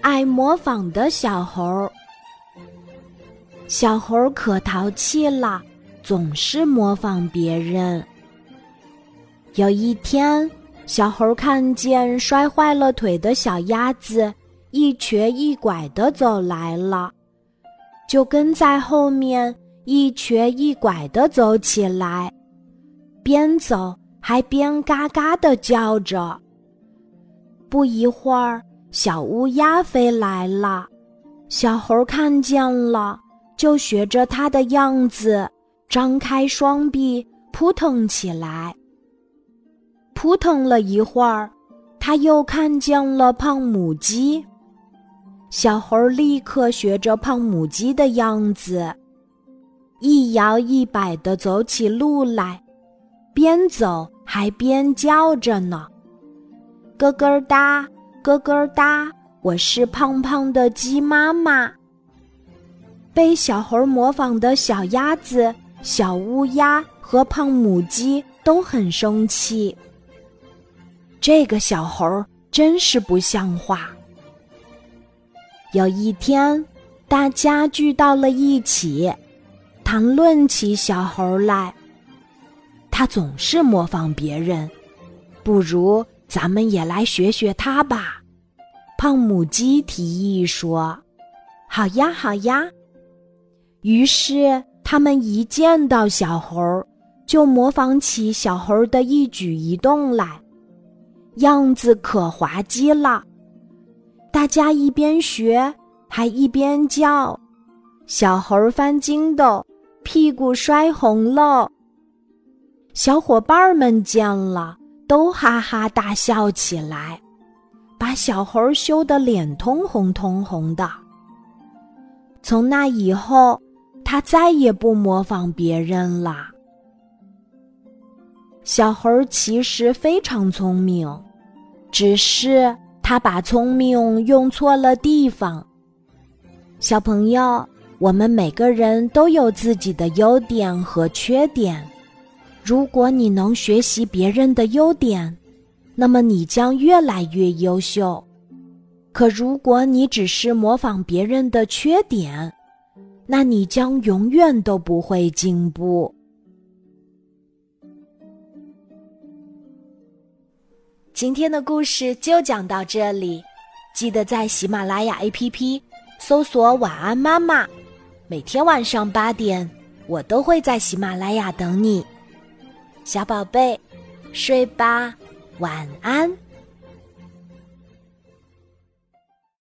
爱模仿的小猴。小猴可淘气了，总是模仿别人。有一天，小猴看见摔坏了腿的小鸭子一瘸一拐的走来了，就跟在后面一瘸一拐的走起来，边走还边嘎嘎的叫着。不一会儿，小乌鸦飞来了，小猴看见了。就学着它的样子，张开双臂扑腾起来。扑腾了一会儿，他又看见了胖母鸡。小猴立刻学着胖母鸡的样子，一摇一摆地走起路来，边走还边叫着呢：“咯咯哒，咯咯哒，我是胖胖的鸡妈妈。”被小猴模仿的小鸭子、小乌鸦和胖母鸡都很生气。这个小猴真是不像话。有一天，大家聚到了一起，谈论起小猴来。他总是模仿别人，不如咱们也来学学他吧。胖母鸡提议说：“好呀，好呀。”于是，他们一见到小猴，就模仿起小猴的一举一动来，样子可滑稽了。大家一边学，还一边叫：“小猴翻筋斗，屁股摔红喽！”小伙伴们见了，都哈哈大笑起来，小猴羞得脸通红通红的。从那以后，他再也不模仿别人了。小猴其实非常聪明，只是他把聪明用错了地方。小朋友，我们每个人都有自己的优点和缺点。如果你能学习别人的优点，那么你将越来越优秀。可如果你只是模仿别人的缺点，那你将永远都不会进步。今天的故事就讲到这里，记得在喜马拉雅 APP 搜索“晚安妈妈”，每天晚上八点，我都会在喜马拉雅等你，小宝贝，睡吧，晚安。